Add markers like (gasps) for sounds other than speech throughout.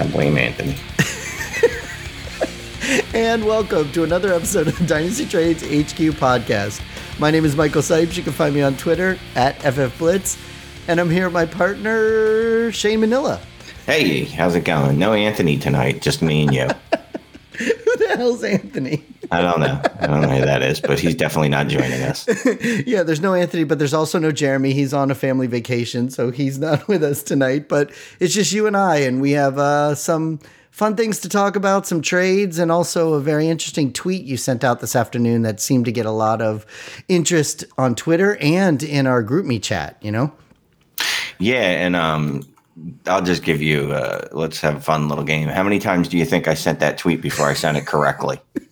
I blame Anthony. and welcome to another episode of Dynasty Trades HQ podcast. My name is Michael Sipes. You can find me on Twitter at FFBlitz. And I'm here with my partner, Shane Manila. Hey, how's it going? No Anthony tonight, just me and you. (laughs) Who the hell's Anthony? I don't know. I don't know who that is, but he's definitely not joining us. (laughs) yeah, there's no Anthony, but there's also no Jeremy. He's on a family vacation, so he's not (laughs) with us tonight. But it's just you and I, and we have uh, some fun things to talk about, some trades, and also a very interesting tweet you sent out this afternoon that seemed to get a lot of interest on Twitter and in our GroupMe chat. You know. Yeah, and um, I'll just give you. Uh, let's have a fun little game. How many times do you think I sent that tweet before I sent it correctly? (laughs)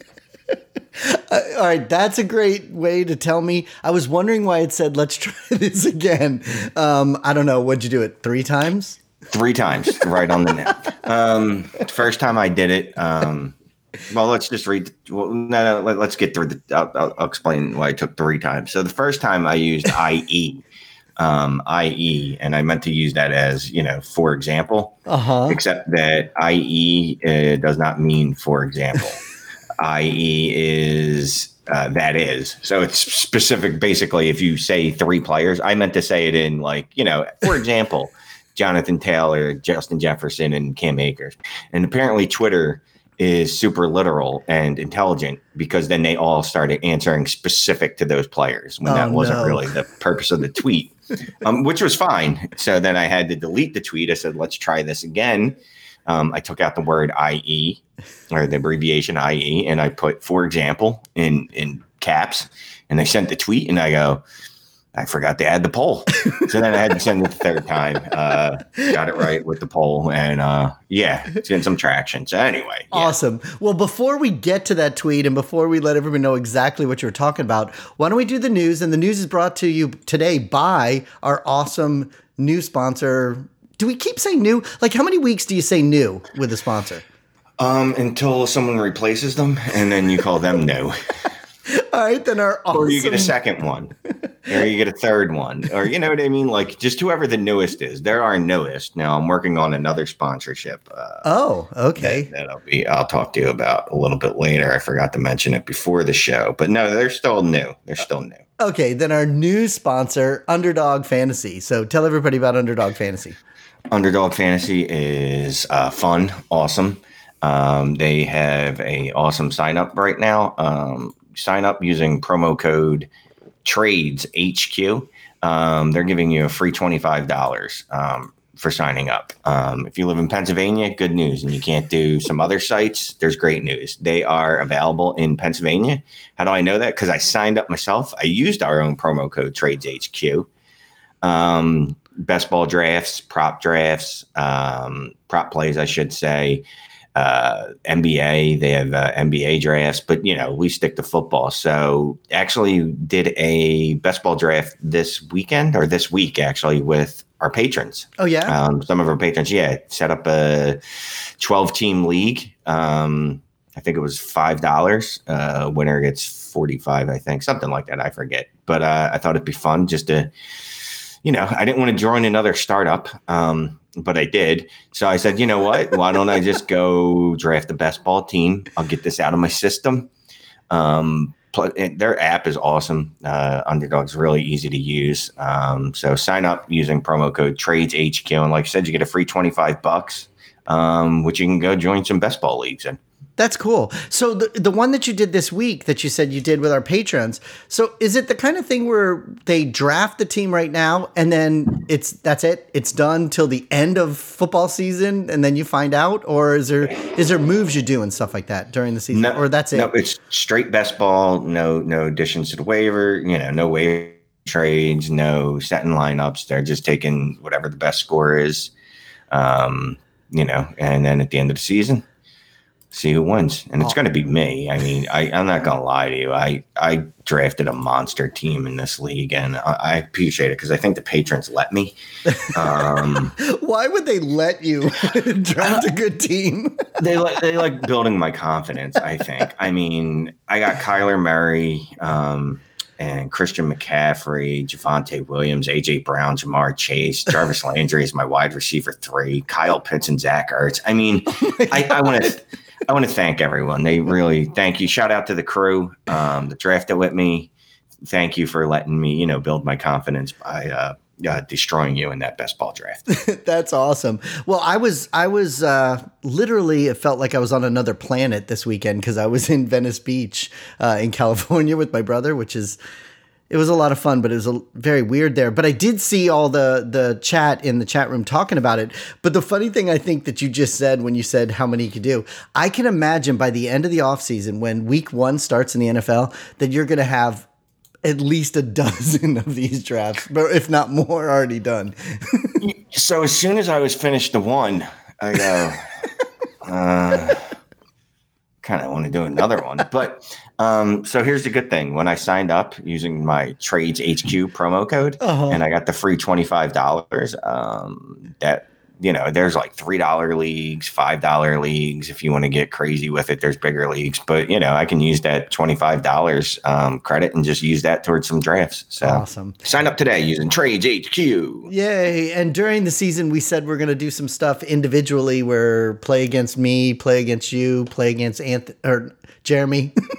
Uh, all right, that's a great way to tell me. I was wondering why it said "Let's (laughs) try this again." Um, I don't know. What'd you do it three times? Three times, right on the nail. Um, first time I did it. Um, well, let's just read. Well, no, no let, us get through the. I'll, I'll, I'll, explain why I took three times. So the first time I used IE, um, IE, and I meant to use that as you know, for example. Uh-huh. Except that IE uh, does not mean for example. IE is uh, that is. So it's specific. Basically, if you say three players, I meant to say it in like you know, for (laughs) example, Jonathan Taylor, Justin Jefferson, and Cam Akers. And apparently, Twitter is super literal and intelligent because then they all started answering specific to those players when oh, that wasn't no. really the purpose of the tweet, (laughs) um, which was fine. So then I had to delete the tweet. I said, let's try this again. Um, I took out the word IE or the abbreviation IE and I put, for example, in, in caps. And I sent the tweet and I go, I forgot to add the poll. So then I had to send it the third time. Uh, got it right with the poll. And uh, yeah, it's getting some traction. So anyway. Yeah. Awesome. Well, before we get to that tweet and before we let everyone know exactly what you're talking about, why don't we do the news? And the news is brought to you today by our awesome new sponsor. Do we keep saying new? Like, how many weeks do you say new with a sponsor? Um, until someone replaces them, and then you call them new. (laughs) All right, then our awesome. Or you get a second one, or you get a third one, or you know what I mean? Like just whoever the newest is. They're our newest. Now I'm working on another sponsorship. Uh, oh, okay. That, that'll be. I'll talk to you about a little bit later. I forgot to mention it before the show, but no, they're still new. They're still new. Okay, then our new sponsor, Underdog Fantasy. So tell everybody about Underdog Fantasy. Underdog Fantasy is uh, fun, awesome. Um, they have a awesome sign up right now. Um, sign up using promo code trades HQ. Um, they're giving you a free $25 um, for signing up. Um, if you live in Pennsylvania, good news. And you can't do some other sites, there's great news. They are available in Pennsylvania. How do I know that? Because I signed up myself. I used our own promo code trades HQ. Um, best ball drafts, prop drafts, um, prop plays, I should say uh, NBA. They have uh, NBA drafts, but you know we stick to football. So actually, did a best ball draft this weekend or this week actually with our patrons. Oh yeah, um, some of our patrons. Yeah, set up a twelve team league. Um, I think it was five dollars. Uh, winner gets forty five. I think something like that. I forget, but uh, I thought it'd be fun just to. You know, I didn't want to join another startup. Um, but I did. So I said, you know what? Why don't I just go draft the best ball team? I'll get this out of my system. Um, their app is awesome. Uh, Underdog's really easy to use. Um, so sign up using promo code Trades HQ, and like I said, you get a free twenty five bucks, um, which you can go join some best ball leagues in. That's cool. So the the one that you did this week that you said you did with our patrons. So is it the kind of thing where they draft the team right now and then it's that's it? It's done till the end of football season and then you find out or is there is there moves you do and stuff like that during the season no, or that's it? No, it's straight best ball, no no additions to the waiver, you know, no waiver trades, no setting lineups. They're just taking whatever the best score is. Um, you know, and then at the end of the season, see who wins, and it's oh. going to be me. I mean, I, am not going to lie to you. I I drafted a monster team in this league, and I, I appreciate it because I think the patrons let me. Um, (laughs) Why would they let you (laughs) draft a good team? (laughs) they like they like building my confidence. I think. I mean, I got Kyler Murray. Um, and Christian McCaffrey, Javonte Williams, AJ Brown, Ja'Marr Chase, Jarvis Landry is my wide receiver three, Kyle Pitts and Zach Ertz. I mean, oh I want to I want to thank everyone. They really thank you. Shout out to the crew um, that drafted with me. Thank you for letting me, you know, build my confidence by uh, uh, destroying you in that best ball draft. (laughs) That's awesome. Well, I was I was uh, literally it felt like I was on another planet this weekend because I was in Venice Beach uh, in California with my brother, which is it was a lot of fun, but it was a, very weird there. But I did see all the the chat in the chat room talking about it. But the funny thing I think that you just said when you said how many you could do, I can imagine by the end of the offseason when week one starts in the NFL that you're going to have at least a (laughs) dozen of these drafts, but if not more, already done. (laughs) so as soon as I was finished the one, I go, (laughs) uh, kind of want to do another one. But um, so here's the good thing: when I signed up using my Trades HQ promo code, uh-huh. and I got the free twenty five dollars, um, that you know, there's like three dollar leagues, five dollar leagues. If you want to get crazy with it, there's bigger leagues. But you know, I can use that twenty five dollars um, credit and just use that towards some drafts. So awesome! Sign up today using Trades HQ. Yay! And during the season, we said we're going to do some stuff individually. Where play against me, play against you, play against Anthony or Jeremy. (laughs)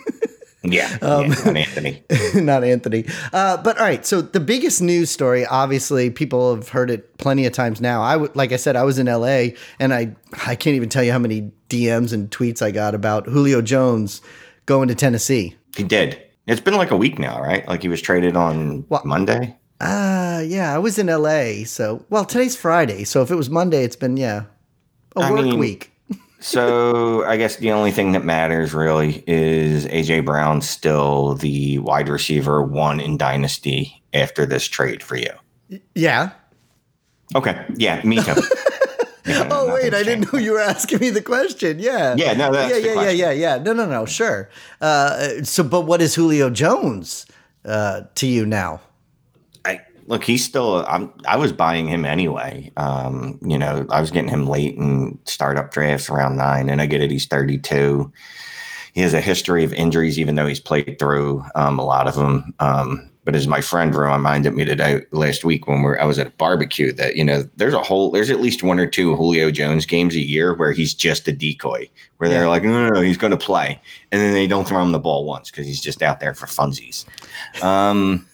Yeah, um, yeah, not Anthony. (laughs) not Anthony. Uh, but all right. So the biggest news story, obviously, people have heard it plenty of times now. I would, like I said, I was in L.A. and I I can't even tell you how many DMs and tweets I got about Julio Jones going to Tennessee. He did. It's been like a week now, right? Like he was traded on what, Monday. Uh yeah, I was in LA. So well, today's Friday. So if it was Monday, it's been yeah, a I work mean, week so I guess the only thing that matters really is AJ Brown still the wide receiver one in Dynasty after this trade for you. Yeah. Okay. Yeah, me too. (laughs) Yeah, oh wait, I didn't know you were asking me the question. Yeah. Yeah. No. yeah. Yeah. Yeah. Yeah. Yeah. No. No. No. Sure. Uh, so, but what is Julio Jones uh, to you now? Look, he's still. I'm. I was buying him anyway. Um, you know, I was getting him late in startup drafts around nine, and I get it. He's 32. He has a history of injuries, even though he's played through um, a lot of them. Um, but as my friend reminded me today last week when we're I was at a barbecue that you know there's a whole there's at least one or two Julio Jones games a year where he's just a decoy where they're like no no no he's going to play and then they don't throw him the ball once because he's just out there for funsies. Um,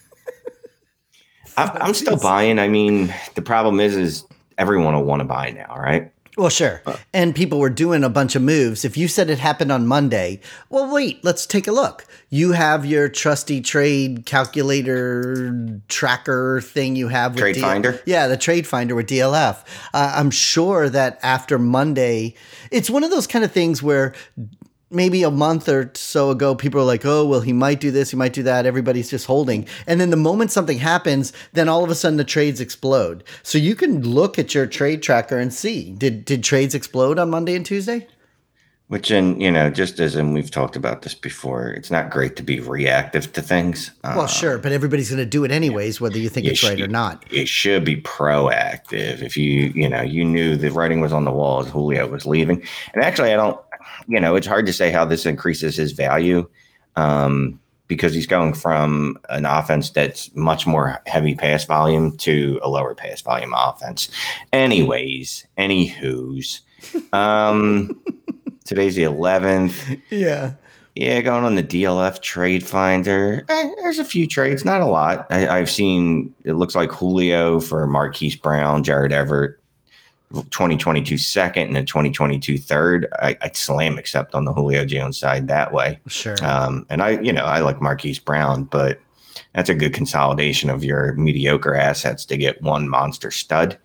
I'm still buying. I mean, the problem is, is everyone will want to buy now, right? Well, sure. Uh, and people were doing a bunch of moves. If you said it happened on Monday, well, wait, let's take a look. You have your trusty trade calculator tracker thing you have with Trade D- Finder? Yeah, the Trade Finder with DLF. Uh, I'm sure that after Monday, it's one of those kind of things where maybe a month or so ago, people are like, oh, well, he might do this, he might do that. Everybody's just holding. And then the moment something happens, then all of a sudden the trades explode. So you can look at your trade tracker and see did, did trades explode on Monday and Tuesday? Which, in you know, just as and we've talked about this before, it's not great to be reactive to things. Well, uh, sure, but everybody's going to do it anyways, whether you think it's right or not. It should be proactive. If you, you know, you knew the writing was on the wall as Julio was leaving, and actually, I don't, you know, it's hard to say how this increases his value um, because he's going from an offense that's much more heavy pass volume to a lower pass volume offense. Anyways, anywho's, um, (laughs) today's the 11th. Yeah. Yeah, going on the DLF trade finder. Eh, there's a few trades, not a lot. I, have seen it looks like Julio for Marquise Brown, Gerald Everett, 2022 second and a 2022 third, I, would slam accept on the Julio Jones side that way. Sure. Um, and I, you know, I like Marquise Brown, but that's a good consolidation of your mediocre assets to get one monster stud.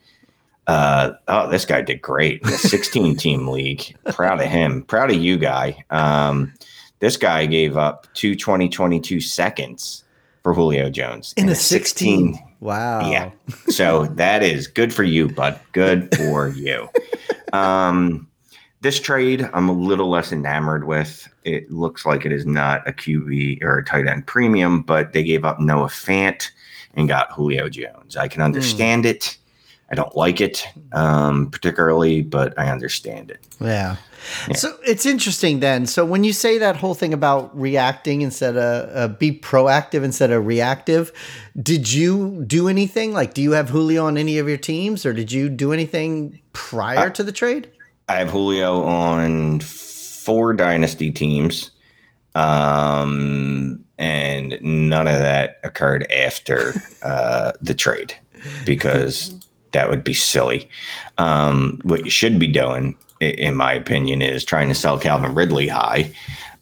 Uh, oh, this guy did great. The 16 (laughs) team league. Proud of him. Proud of you, guy. Um, this guy gave up two 2022 seconds for Julio Jones in, in a 16. 16 Wow. Yeah. So that is good for you, bud. Good for (laughs) you. Um, this trade, I'm a little less enamored with. It looks like it is not a QB or a tight end premium, but they gave up Noah Fant and got Julio Jones. I can understand mm. it. I don't like it um, particularly, but I understand it. Yeah. yeah. So it's interesting then. So when you say that whole thing about reacting instead of uh, be proactive instead of reactive, did you do anything? Like, do you have Julio on any of your teams, or did you do anything prior uh, to the trade? I have Julio on four dynasty teams. Um, and none of that occurred after uh, the trade because (laughs) that would be silly. Um, what you should be doing, in my opinion, is trying to sell Calvin Ridley high.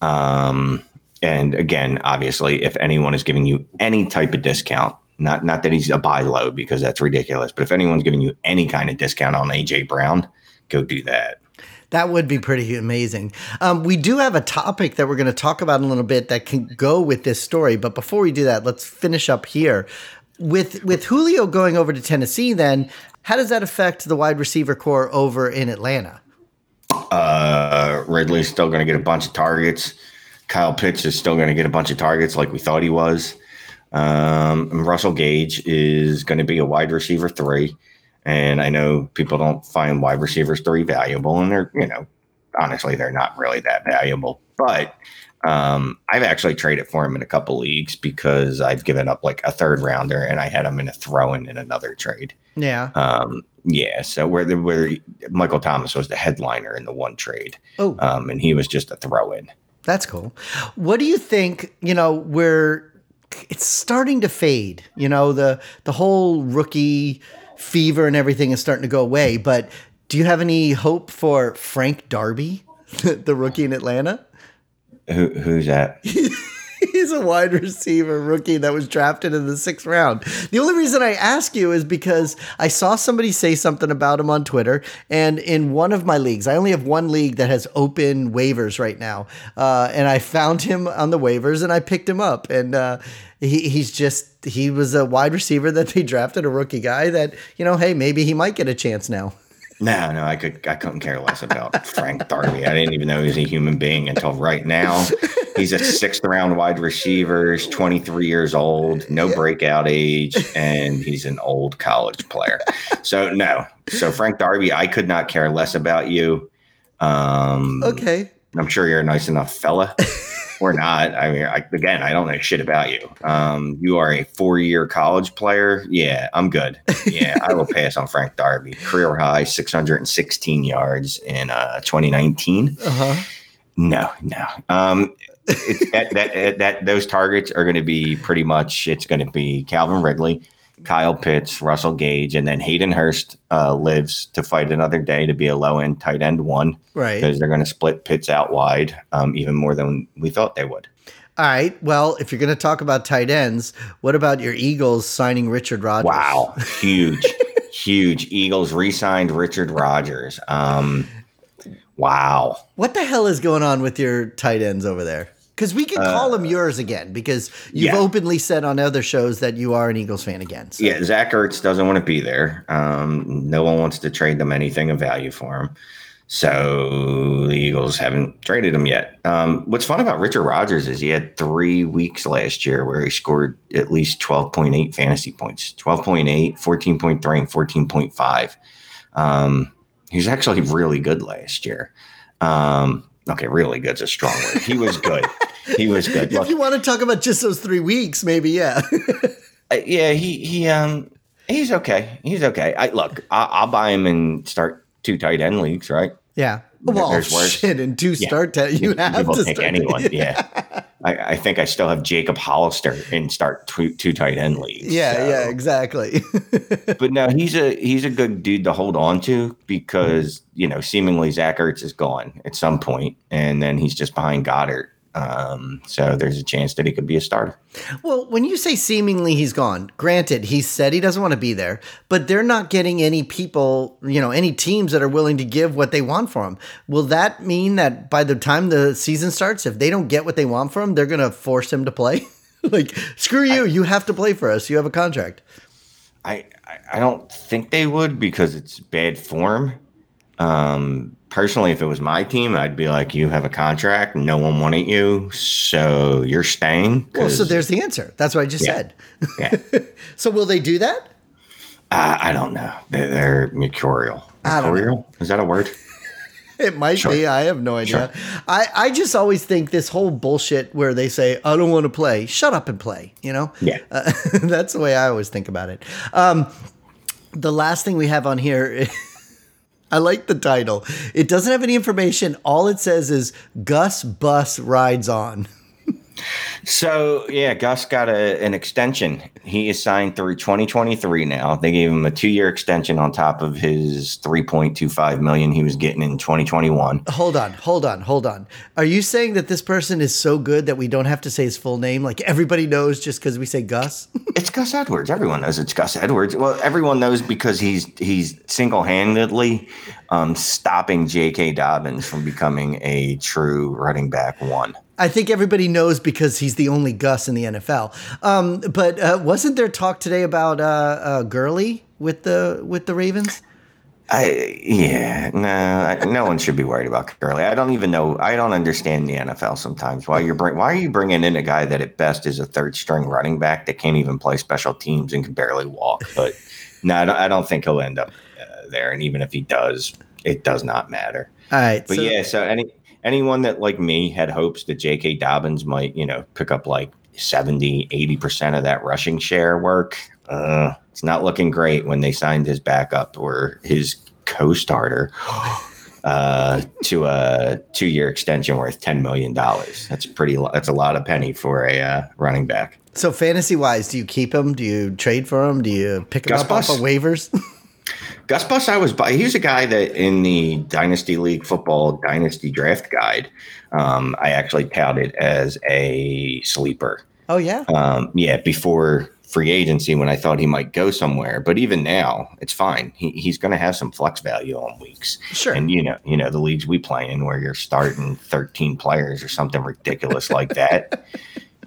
Um, and again, obviously, if anyone is giving you any type of discount, not not that he's a buy low because that's ridiculous, but if anyone's giving you any kind of discount on AJ Brown, go do that. That would be pretty amazing. Um, we do have a topic that we're going to talk about in a little bit that can go with this story. But before we do that, let's finish up here with with Julio going over to Tennessee. Then, how does that affect the wide receiver corps over in Atlanta? Uh, Ridley's still going to get a bunch of targets. Kyle Pitts is still going to get a bunch of targets, like we thought he was. Um, Russell Gage is going to be a wide receiver three. And I know people don't find wide receivers three valuable, and they're, you know, honestly, they're not really that valuable. But um, I've actually traded for him in a couple leagues because I've given up like a third rounder and I had him in a throw in in another trade. Yeah. Um, yeah. So where the, where Michael Thomas was the headliner in the one trade. Oh. Um, and he was just a throw in. That's cool. What do you think? You know, we're it's starting to fade. You know, the the whole rookie fever and everything is starting to go away. But do you have any hope for Frank Darby, (laughs) the rookie in Atlanta? Who, who's that? (laughs) He's a wide receiver rookie that was drafted in the sixth round. The only reason I ask you is because I saw somebody say something about him on Twitter, and in one of my leagues, I only have one league that has open waivers right now, uh, and I found him on the waivers and I picked him up, and uh, he, he's just he was a wide receiver that they drafted a rookie guy that you know hey maybe he might get a chance now. (laughs) No, no, I could I couldn't care less about Frank Darby. I didn't even know he was a human being until right now. He's a sixth round wide receiver, he's 23 years old, no breakout age, and he's an old college player. So no. So Frank Darby, I could not care less about you. Um Okay. I'm sure you're a nice enough fella or not. I mean, I, again, I don't know shit about you. Um, you are a four year college player. Yeah, I'm good. Yeah, I will pass on Frank Darby. Career high 616 yards in uh, 2019. Uh-huh. No, no. Um, it, that, that, that, those targets are going to be pretty much, it's going to be Calvin Ridley. Kyle Pitts, Russell Gage, and then Hayden Hurst uh, lives to fight another day to be a low end tight end one. Right. Because they're going to split Pitts out wide um, even more than we thought they would. All right. Well, if you're going to talk about tight ends, what about your Eagles signing Richard Rodgers? Wow. (laughs) Huge, huge. Eagles re signed Richard Rodgers. Um, wow. What the hell is going on with your tight ends over there? Because we can call uh, him yours again because you've yeah. openly said on other shows that you are an Eagles fan again. So. Yeah, Zach Ertz doesn't want to be there. Um, no one wants to trade them anything of value for him. So the Eagles haven't traded him yet. Um, what's fun about Richard Rodgers is he had three weeks last year where he scored at least 12.8 fantasy points 12.8, 14.3, and 14.5. Um, he's actually really good last year. Um, okay, really good's a strong word. He was good. (laughs) he was good. Look, if you want to talk about just those three weeks, maybe yeah. (laughs) uh, yeah, he he um he's okay. He's okay. I look, I, will buy him and start two tight end leagues, right? Yeah. Well, There's worse. shit, and two yeah. start t- you have will to take anyone. (laughs) Yeah. I, I, think I still have Jacob Hollister in start two, two tight end leagues. Yeah, so. yeah, exactly. (laughs) but no, he's a he's a good dude to hold on to because you know seemingly Zach Ertz is gone at some point, and then he's just behind Goedert um, so there's a chance that he could be a starter. Well, when you say seemingly he's gone, granted, he said he doesn't want to be there, but they're not getting any people, you know, any teams that are willing to give what they want for him. Will that mean that by the time the season starts, if they don't get what they want for him, they're going to force him to play? (laughs) like, screw you, I, you have to play for us. You have a contract. I, I don't think they would because it's bad form. Um, personally, if it was my team, I'd be like, you have a contract, no one wanted you, so you're staying. Well, so there's the answer. That's what I just yeah. said. Yeah. (laughs) so will they do that? Uh, I don't know. They're, they're mercurial. I don't know. Mercurial? Is that a word? (laughs) It might Sure. be. I have no idea. I, I just always think this whole bullshit where they say, I don't want to play. Shut up and play. You know? Yeah. Uh, (laughs) that's the way I always think about it. Um, the last thing we have on here, I like the title. It doesn't have any information. All it says is Gus Bus rides on. (laughs) So yeah, Gus got a, an extension. He is signed through 2023 now. They gave him a two-year extension on top of his 3.25 million he was getting in 2021. Hold on, hold on, hold on. Are you saying that this person is so good that we don't have to say his full name? Like everybody knows just because we say Gus? (laughs) It's Gus Edwards. Everyone knows it's Gus Edwards. Well, everyone knows because he's he's single-handedly um, stopping J.K. Dobbins from becoming a true running back one. I think everybody knows because he's the only Gus in the NFL. Um, but uh, wasn't there talk today about uh, uh, Gurley with the with the Ravens? I yeah, no, I, no one should be worried about Gurley. I don't even know. I don't understand the NFL sometimes. Why you're bring, Why are you bringing in a guy that at best is a third string running back that can't even play special teams and can barely walk? But no, I don't, I don't think he'll end up there. And even if he does, it does not matter. All right, But so- yeah, so any anyone that like me had hopes that J.K. Dobbins might, you know, pick up like 70, 80% of that rushing share work, uh, it's not looking great when they signed his backup or his co-starter (gasps) uh, to a two-year extension worth $10 million. That's pretty, that's a lot of penny for a uh, running back. So fantasy wise, do you keep him? Do you trade for him? Do you pick him Gus up off of waivers? (laughs) Gus Bus, I was by. He's a guy that in the Dynasty League Football Dynasty Draft Guide, um, I actually touted as a sleeper. oh yeah. Um, yeah, before free agency when I thought he might go somewhere, but even now, it's fine. He, he's going to have some flex value on weeks. Sure. And you know, you know the leagues we play in where you're starting 13 players or something ridiculous like that. (laughs)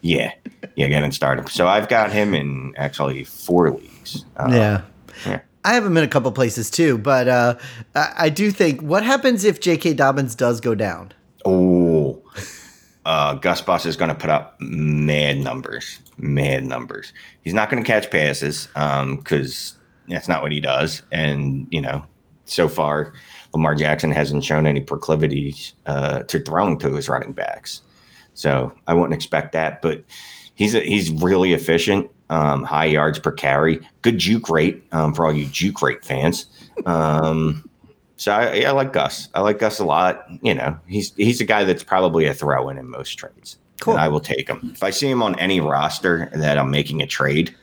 Yeah, yeah, get him started. So I've got him in actually four leagues. Uh, yeah. yeah. I have him in a couple places too, but uh, I, I do think what happens if J.K. Dobbins does go down? Oh, uh, Gus Bus is going to put up mad numbers, mad numbers. He's not going to catch passes because that's not what he does. And you know, so far, Lamar Jackson hasn't shown any proclivities uh, to throwing to his running backs. So I wouldn't expect that. But he's a, he's really efficient. Um, high yards per carry, good juke rate um, for all you juke rate fans. Um, so I, yeah, I like Gus. I like Gus a lot. You know, he's he's a guy that's probably a throw in in most trades. Cool. And I will take him if I see him on any roster that I'm making a trade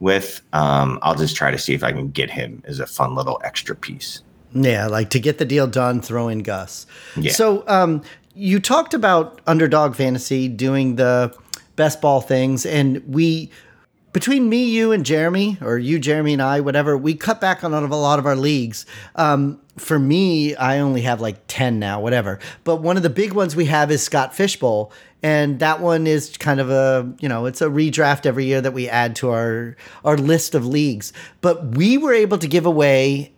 with. Um, I'll just try to see if I can get him as a fun little extra piece. Yeah, like to get the deal done, throw in Gus. Yeah. So um, you talked about underdog fantasy doing the best ball things, and we between me, you, and Jeremy, or you, Jeremy, and I, whatever, we cut back on a lot of our leagues. Um, for me, I only have like ten now, whatever. But one of the big ones we have is Scott Fish Bowl. And that one is kind of a, you know, it's a redraft every year that we add to our our list of leagues. But we were able to give away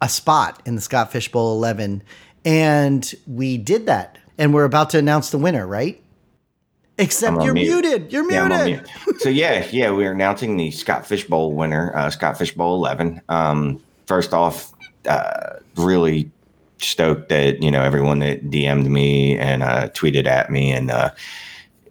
a spot in the Scott Fish Bowl 11. And we did that. And we're about to announce the winner, right? Except you're mute. muted. You're Yeah, muted. mute. so yeah, yeah, we're announcing the Scott Fish Bowl winner, uh, Scott Fish Bowl eleven. Um, first off, uh, really stoked that you know everyone that DM'd me and uh, tweeted at me and uh,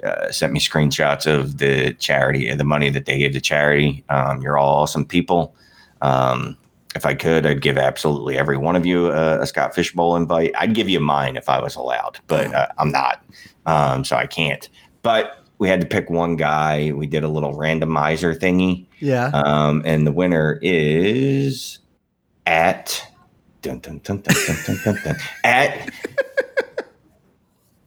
uh, sent me screenshots of the charity, and the money that they gave to charity. Um, you're all awesome people. Um, if I could, I'd give absolutely every one of you a, a Scott Fish Bowl invite. I'd give you mine if I was allowed, but uh, I'm not, um, so I can't. But we had to pick one guy. We did a little randomizer thingy. Yeah. Um, and the winner is at dun, dun, dun, (laughs) at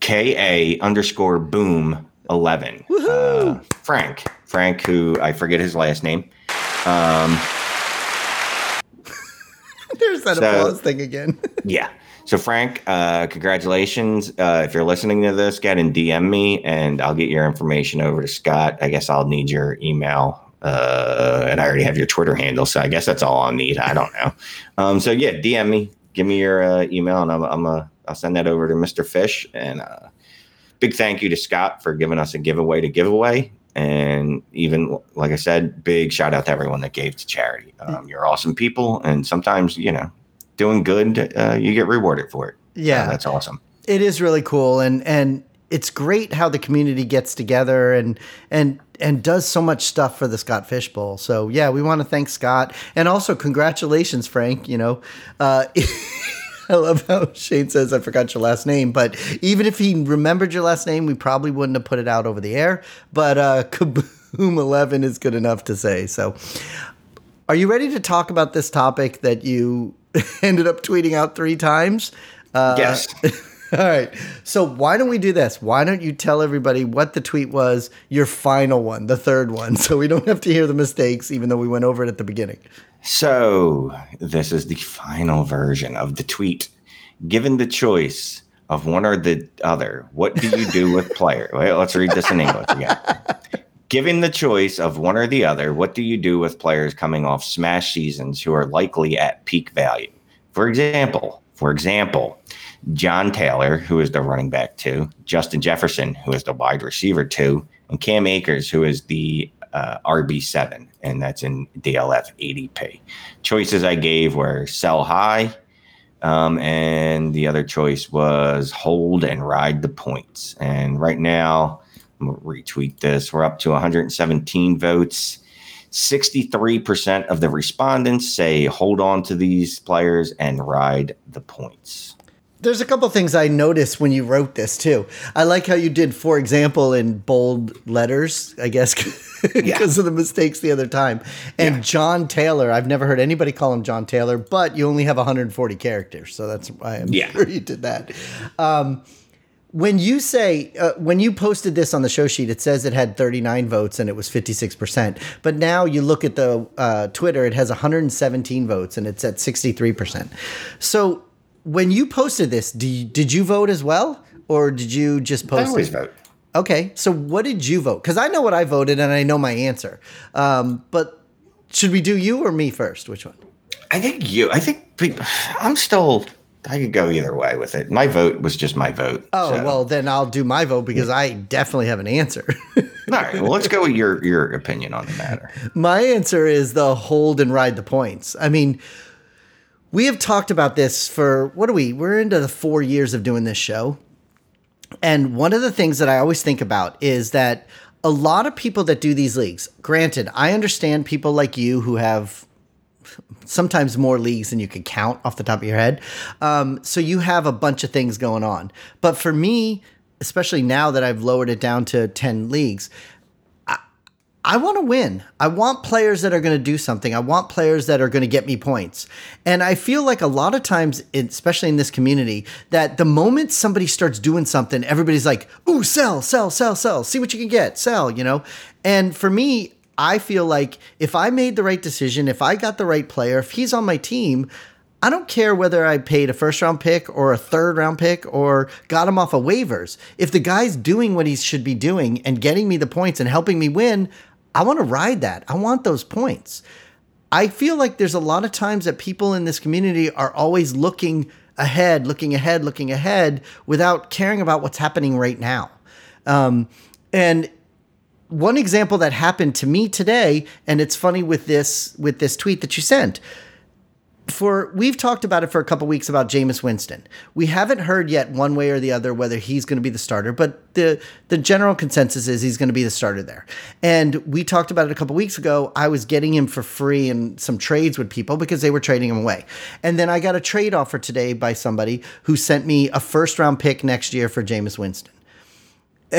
ka underscore boom eleven. Uh, Frank. Frank, who I forget his last name. Um, (laughs) There's that so, applause thing again. (laughs) yeah. So Frank, uh, congratulations. Uh, if you're listening to this, get and DM me, and I'll get your information over to Scott. I guess I'll need your email, uh, and I already have your Twitter handle, so I guess that's all I'll need. I don't know. Um, so yeah, DM me, give me your uh, email, and I'm, I'm uh, I'll send that over to Mr. Fish. And uh, big thank you to Scott for giving us a giveaway to giveaway. And even like I said, big shout out to everyone that gave to charity. Um, you're awesome people, and sometimes you know, doing good, uh, you get rewarded for it. Yeah, so that's awesome. It is really cool, and and it's great how the community gets together and and and does so much stuff for the Scott Fish Bowl. So yeah, we want to thank Scott and also congratulations, Frank. You know, uh, (laughs) I love how Shane says I forgot your last name, but even if he remembered your last name, we probably wouldn't have put it out over the air. But uh, (laughs) Kaboom Eleven is good enough to say. So, are you ready to talk about this topic that you (laughs) ended up tweeting out three times? Uh, yes. (laughs) All right. So why don't we do this? Why don't you tell everybody what the tweet was, your final one, the third one, (laughs) so we don't have to hear the mistakes, even though we went over it at the beginning. So this is the final version of the tweet. Given the choice of one or the other, what do you do with player? Wait, let's read this in English again. Given the choice of one or the other, what do you do with players coming off smash seasons who are likely at peak value? For example, for example, John Taylor, who is the running back two, Justin Jefferson, who is the wide receiver two, and Cam Akers, who is the uh, RB7, and that's in DLF ADP. Choices I gave were sell high, um, and the other choice was hold and ride the points. And right now, I'm retweet this. We're up to 117 votes. 63% of the respondents say hold on to these players and ride the points there's a couple things I noticed when you wrote this too. I like how you did, for example, in bold letters, I guess, (laughs) because yeah. of the mistakes the other time. And yeah. John Taylor, I've never heard anybody call him John Taylor, but you only have 140 characters, so that's why I'm yeah. sure you did that. Um, when you say uh, when you posted this on the show sheet, it says it had 39 votes and it was 56 percent. But now you look at the uh, Twitter, it has 117 votes and it's at 63 percent. So when you posted this, you, did you vote as well, or did you just post? I always it? vote. Okay, so what did you vote? Because I know what I voted and I know my answer. Um, but should we do you or me first? Which one? I think you. I think people, I'm still. I could go either way with it. My vote was just my vote. Oh so. well, then I'll do my vote because I definitely have an answer. (laughs) All right. Well, let's go with your your opinion on the matter. My answer is the hold and ride the points. I mean, we have talked about this for what are we? We're into the four years of doing this show. And one of the things that I always think about is that a lot of people that do these leagues, granted, I understand people like you who have sometimes more leagues than you can count off the top of your head. Um, so you have a bunch of things going on. But for me, especially now that I've lowered it down to 10 leagues, I want to win. I want players that are going to do something. I want players that are going to get me points. And I feel like a lot of times, especially in this community, that the moment somebody starts doing something, everybody's like, ooh, sell, sell, sell, sell. See what you can get, sell, you know? And for me, I feel like if I made the right decision, if I got the right player, if he's on my team, I don't care whether I paid a first round pick or a third round pick or got him off of waivers. If the guy's doing what he should be doing and getting me the points and helping me win, I want to ride that. I want those points. I feel like there's a lot of times that people in this community are always looking ahead, looking ahead, looking ahead without caring about what's happening right now. Um, and one example that happened to me today, and it's funny with this with this tweet that you sent for we've talked about it for a couple weeks about Jameis Winston. We haven't heard yet one way or the other whether he's going to be the starter, but the the general consensus is he's going to be the starter there. And we talked about it a couple weeks ago. I was getting him for free in some trades with people because they were trading him away. And then I got a trade offer today by somebody who sent me a first round pick next year for Jameis Winston.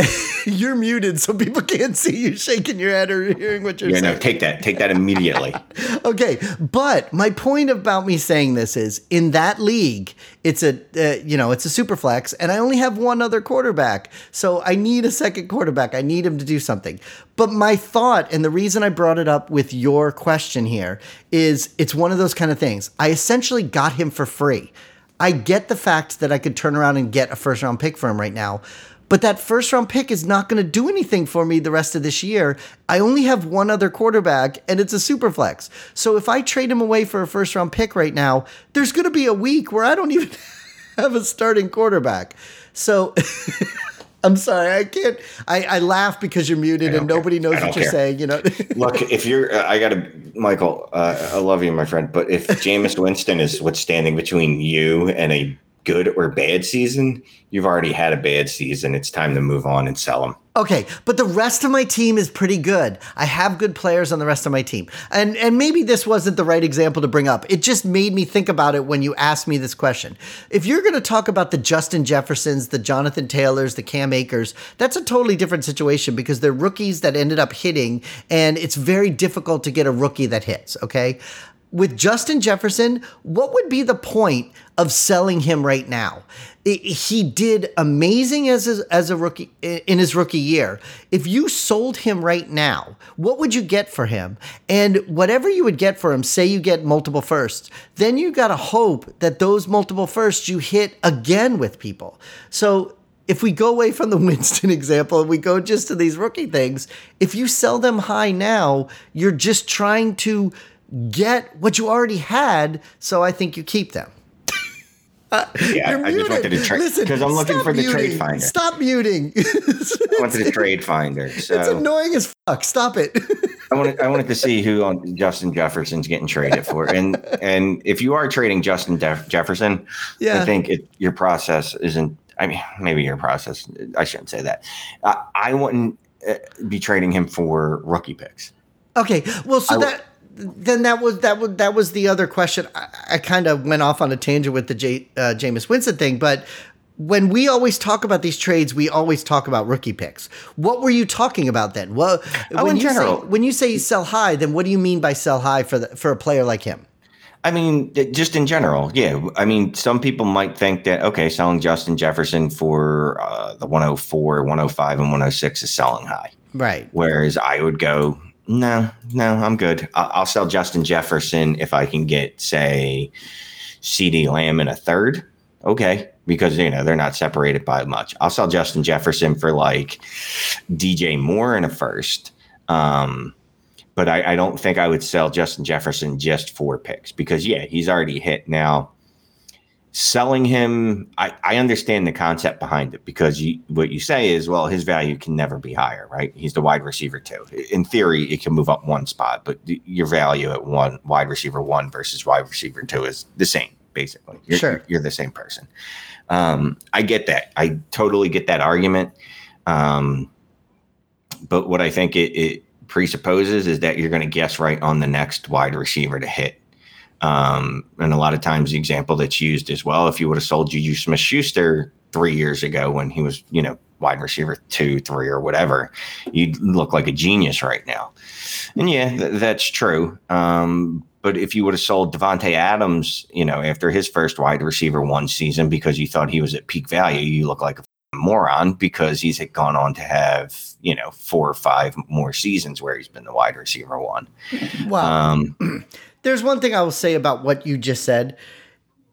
(laughs) you're muted, so people can't see you shaking your head or hearing what you're yeah, saying. no, take that. Take that immediately. (laughs) okay, but my point about me saying this is, in that league, it's a uh, you know it's a super flex, and I only have one other quarterback, so I need a second quarterback. I need him to do something. But my thought, and the reason I brought it up with your question here, is it's one of those kind of things. I essentially got him for free. I get the fact that I could turn around and get a first round pick for him right now but that first round pick is not going to do anything for me the rest of this year. I only have one other quarterback, and it's a super flex. So if I trade him away for a first round pick right now, there's going to be a week where I don't (laughs) even have a starting quarterback. So (laughs) I'm sorry, I can't. I, I laugh because you're muted and care. nobody knows what you're care. saying. You know. (laughs) Look, if you're, uh, I gotta, Michael, uh, I love you, my friend, but if Jameis Winston is what's standing between you and a good or bad season, you've already had a bad season. It's time to move on and sell them. Okay, but the rest of my team is pretty good. I have good players on the rest of my team. And and maybe this wasn't the right example to bring up. It just made me think about it when you asked me this question. If you're going to talk about the Justin Jeffersons, the Jonathan Taylors, the Cam Akers, that's a totally different situation because they're rookies that ended up hitting and it's very difficult to get a rookie that hits, okay? With Justin Jefferson, what would be the point of selling him right now? He did amazing as a, as a rookie in his rookie year. If you sold him right now, what would you get for him? And whatever you would get for him, say you get multiple firsts, then you got to hope that those multiple firsts you hit again with people. So if we go away from the (laughs) Winston example and we go just to these rookie things, if you sell them high now, you're just trying to get what you already had. So I think you keep them. Yeah, You're I just muted. wanted to trade because I'm looking for the muting. trade finder. Stop muting. (laughs) I wanted the trade finder. It's annoying as fuck. Stop it. I wanted I wanted to see who on Justin Jefferson's getting traded for, and and if you are trading Justin Jeff- Jefferson, Yeah. I think it, your process isn't. I mean, maybe your process. I shouldn't say that. I, I wouldn't uh, be trading him for rookie picks. Okay, well, so I that then that was that was that was the other question. I, I kind of went off on a tangent with the J, uh, Jameis Winston thing, but when we always talk about these trades, we always talk about rookie picks. What were you talking about then? Well, Oh, when in you general. say when you say sell high, then what do you mean by sell high for the, for a player like him? I mean, just in general, yeah. I mean, some people might think that okay, selling Justin Jefferson for uh, the 104, 105, and 106 is selling high. Right. Whereas I would go, no, no, I'm good. I'll sell Justin Jefferson if I can get, say, CeeDee Lamb in a third. Okay. Because, you know, they're not separated by much. I'll sell Justin Jefferson for like DJ Moore in a first. Um, but I, I don't think I would sell Justin Jefferson just for picks because, yeah, he's already hit. Now, selling him I, I understand the concept behind it because you what you say is well his value can never be higher right? He's the wide receiver too. In theory it can move up one spot but the- your value at one wide receiver one versus wide receiver two is the same basically. You're, Sure. you're the same person. Um, i get that. I totally get that argument. Um, but what i think it, it presupposes is that you're going to guess right on the next wide receiver to hit um, and a lot of times the example that's used as well, if you would have sold Juju Smith Schuster three years ago when he was, you know, wide receiver two, three, or whatever, you'd look like a genius right now. And yeah, th- that's true. Um, but if you would have sold Davante Adams, you know, after his first wide receiver one season because you thought he was at peak value, you look like a moron because he's gone on to have, you know, four or five more seasons where he's been the wide receiver one. Well, Um, (clears throat) there's one thing I will say about what you just said.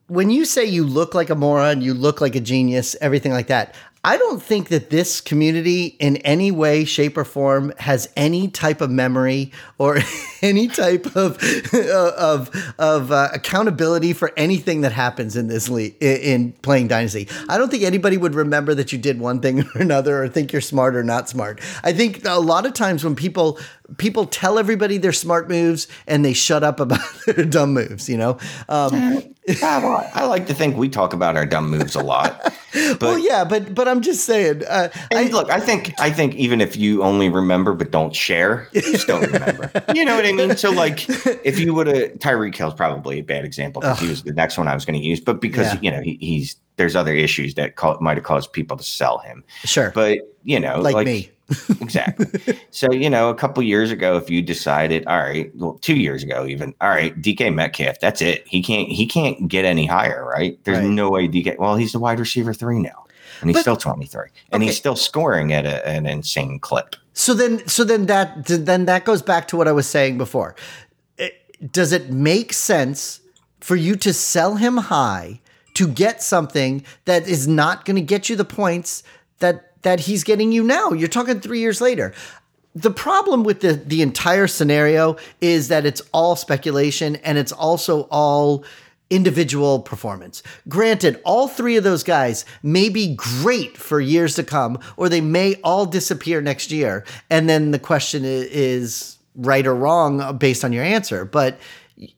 When you say you look like a moron, you look like a genius, everything like that. I don't think that this community in any way, shape, or form has any type of memory or (laughs) any type of of of uh, accountability for anything that happens in this league in playing Dynasty. I don't think anybody would remember that you did one thing (laughs) or another, or think you're smart or not smart. I think a lot of times when people people tell everybody their smart moves and they shut up about (laughs) their dumb moves, you know. Um, Yeah, (laughs) well, I like to think we talk about our dumb moves a lot. (laughs) But well, yeah, but but I'm just saying. Uh, and look, I think I think even if you only remember but don't share, you just don't remember. you know what I mean? So like, if you would have Tyreek Hill's probably a bad example because he was the next one I was going to use, but because Yeah. you know he, he's there's other issues that might have caused people to sell him. sure, But you know, like, me. Exactly. So, you know, a couple years ago, if you decided, all right, well, two years ago, even, all right, DK Metcalf, that's it. He can't, he can't get any higher, right? There's Right. no way DK. Well, he's the wide receiver three now, and he's But- still 23, and Okay. he's still scoring at a, an insane clip. So then, so then that then that goes back to what I was saying before. It- does it make sense for you to sell him high to get something that is not going to get you the points that that he's getting you now? You're talking three years later. The problem with the the entire scenario is that it's all speculation and it's also all individual performance. Granted, all three of those guys may be great for years to come, or they may all disappear next year. And then the question is right or wrong based on your answer. But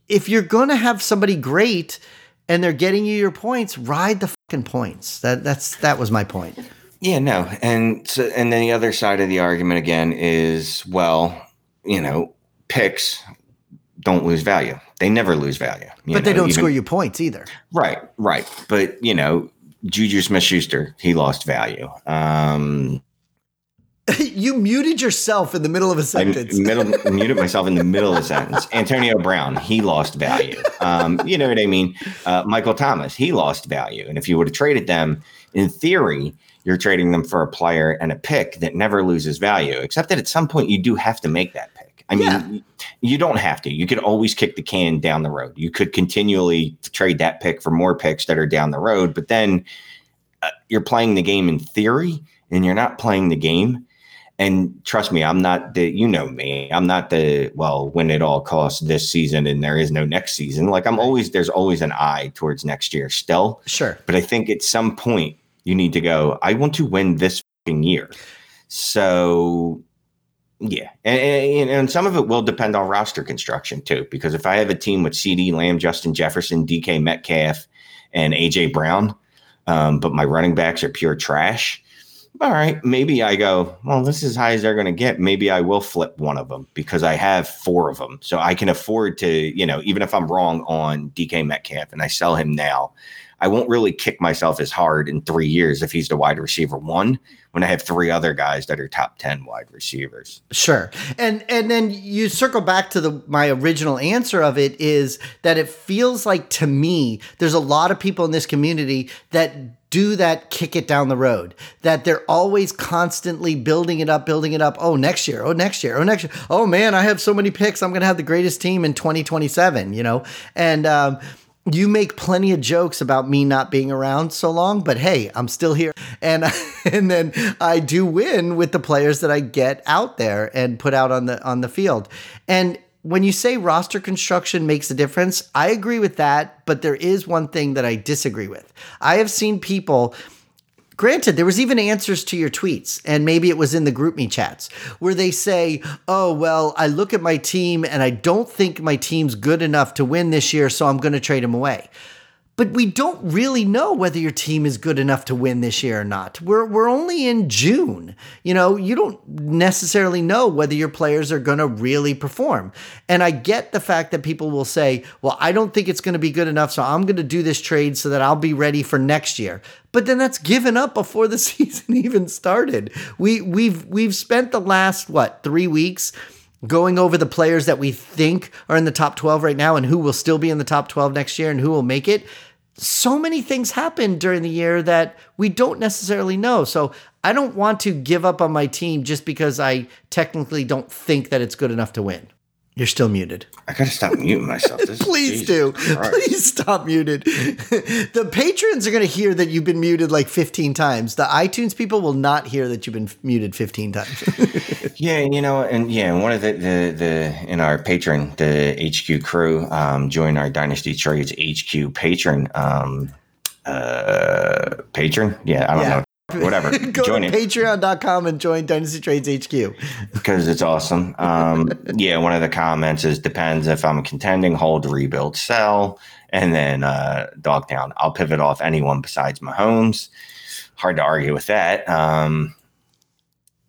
if you're going to have somebody great and they're getting you your points, ride the fucking points. That that's that was my point. Yeah, no, and so, and then the other side of the argument again is well, you know, picks don't lose value. They never lose value. But know, they don't even, score you points either. Right, right. But you know, Juju Smith Schuster, he lost value. Um, (laughs) you muted yourself in the middle of a sentence. I (laughs) middle, muted myself in the middle of a sentence. Antonio Brown, he lost value. Um, you know what I mean? Uh, Michael Thomas, he lost value. And if you would have traded them, in theory, you're trading them for a player and a pick that never loses value, except that at some point you do have to make that pick. I mean, yeah. you don't have to. You could always kick the can down the road. You could continually trade that pick for more picks that are down the road, but then uh, you're playing the game in theory and you're not playing the game and trust me, I'm not the, you know me, I'm not the, well, when it all costs this season and there is no next season. Like I'm always, there's always an eye towards next year still. Sure. But I think at some point you need to go, I want to win this year. So yeah. And, and, and, some of it will depend on roster construction too, because if I have a team with CeeDee Lamb, Justin Jefferson, DK Metcalf, and AJ Brown, um, but my running backs are pure trash, all right, maybe I go, well, this is as high as they're going to get. Maybe I will flip one of them because I have four of them. So I can afford to, you know, even if I'm wrong on DK Metcalf and I sell him now, I won't really kick myself as hard in three years if he's the wide receiver one when I have three other guys that are top 10 wide receivers. Sure. And and then you circle back to the my original answer of it is that it feels like to me there's a lot of people in this community that do that kick it down the road that they're always constantly building it up building it up oh next year oh next year oh next year oh man i have so many picks i'm going to have the greatest team in 2027 you know and um, you make plenty of jokes about me not being around so long, but hey, I'm still here. And (laughs) and then I do win with the players that I get out there and put out on the on the field. And when you say roster construction makes a difference, I agree with that, but there is one thing that I disagree with. I have seen people Granted, there was even answers to your tweets, and maybe it was in the GroupMe chats, where they say, Oh, well, I look at my team and I don't think my team's good enough to win this year, so I'm going to trade him away but we don't really know whether your team is good enough to win this year or not. We're we're only in June. You know, you don't necessarily know whether your players are going to really perform. And I get the fact that people will say, "Well, I don't think it's going to be good enough, so I'm going to do this trade so that I'll be ready for next year." But then that's given up before the (laughs) season even started. We we've we've spent the last what, 3 weeks going over the players that we think are in the top 12 right now and who will still be in the top 12 next year and who will make it. So many things happen during the year that we don't necessarily know. So I don't want to give up on my team just because I technically don't think that it's good enough to win. You're still muted. I gotta stop muting myself. (laughs) Please Jesus do. Christ. Please stop muted. the patrons are gonna hear that you've been muted like 15 times. The iTunes people will not hear that you've been muted 15 times. (laughs) yeah, you know, and yeah, one of the the, the in our patron, the HQ crew, um, join our Dynasty Trades HQ patron. Um, uh, patron. Yeah, I don't yeah. know whatever. (laughs) Go join to patreon.com and join Dynasty Trades HQ. Because it's awesome. Um, yeah, one of the comments is depends if I'm contending, hold, rebuild, sell. And then uh, Dogtown, I'll pivot off anyone besides Mahomes. Hard to argue with that. Um,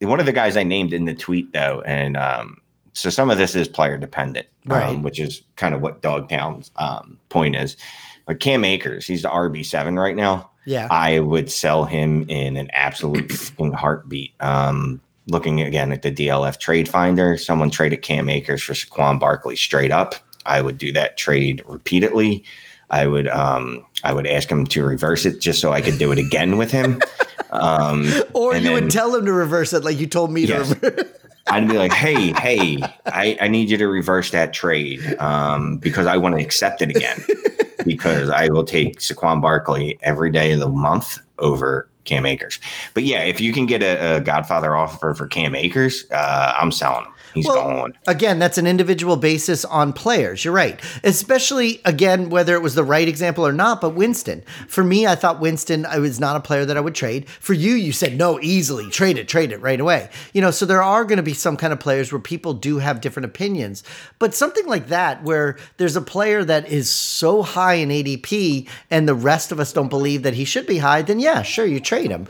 one of the guys I named in the tweet, though, and um, so some of this is player dependent, um, right. which is kind of what Dogtown's um, point is. But Cam Akers, he's the RB7 right now yeah, I would sell him in an absolute (clears throat) heartbeat. Um, looking again at the DLF trade finder, someone traded Cam Akers for Saquon Barkley straight up. I would do that trade repeatedly. I would um, I would ask him to reverse it just so I could do it again with him. (laughs) Um, or you then, would tell him to reverse it like you told me yes. to reverse I'd be like, (laughs) hey, hey, I, I need you to reverse that trade um, because I want to accept it again. (laughs) because I will take Saquon Barkley every day of the month over Cam Akers. But yeah, if you can get a, a Godfather offer for Cam Akers, uh, I'm selling him. He's well, gone. Again, that's an individual basis on players. You're right. Especially, again, whether it was the right example or not, but Winston. For me, I thought Winston I was not a player that I would trade. For you, you said no, easily, trade it, trade it right away. You know, so there are going to be some kind of players where people do have different opinions. But something like that, where there's a player that is so high in ADP and the rest of us don't believe that he should be high, then yeah, sure, you trade him.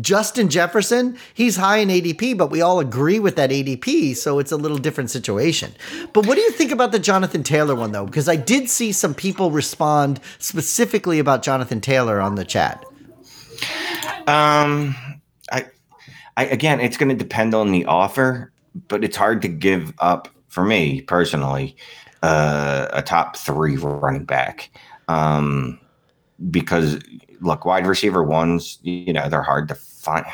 Justin Jefferson, he's high in ADP, but we all agree with that ADP, so it's a little different situation. But what do you think about the Jonathan Taylor one, though? Because I did see some people respond specifically about Jonathan Taylor on the chat. Um, I, I again, it's going to depend on the offer, but it's hard to give up for me personally uh, a top three running back. Um, because look, wide receiver ones, you know, they're hard to find.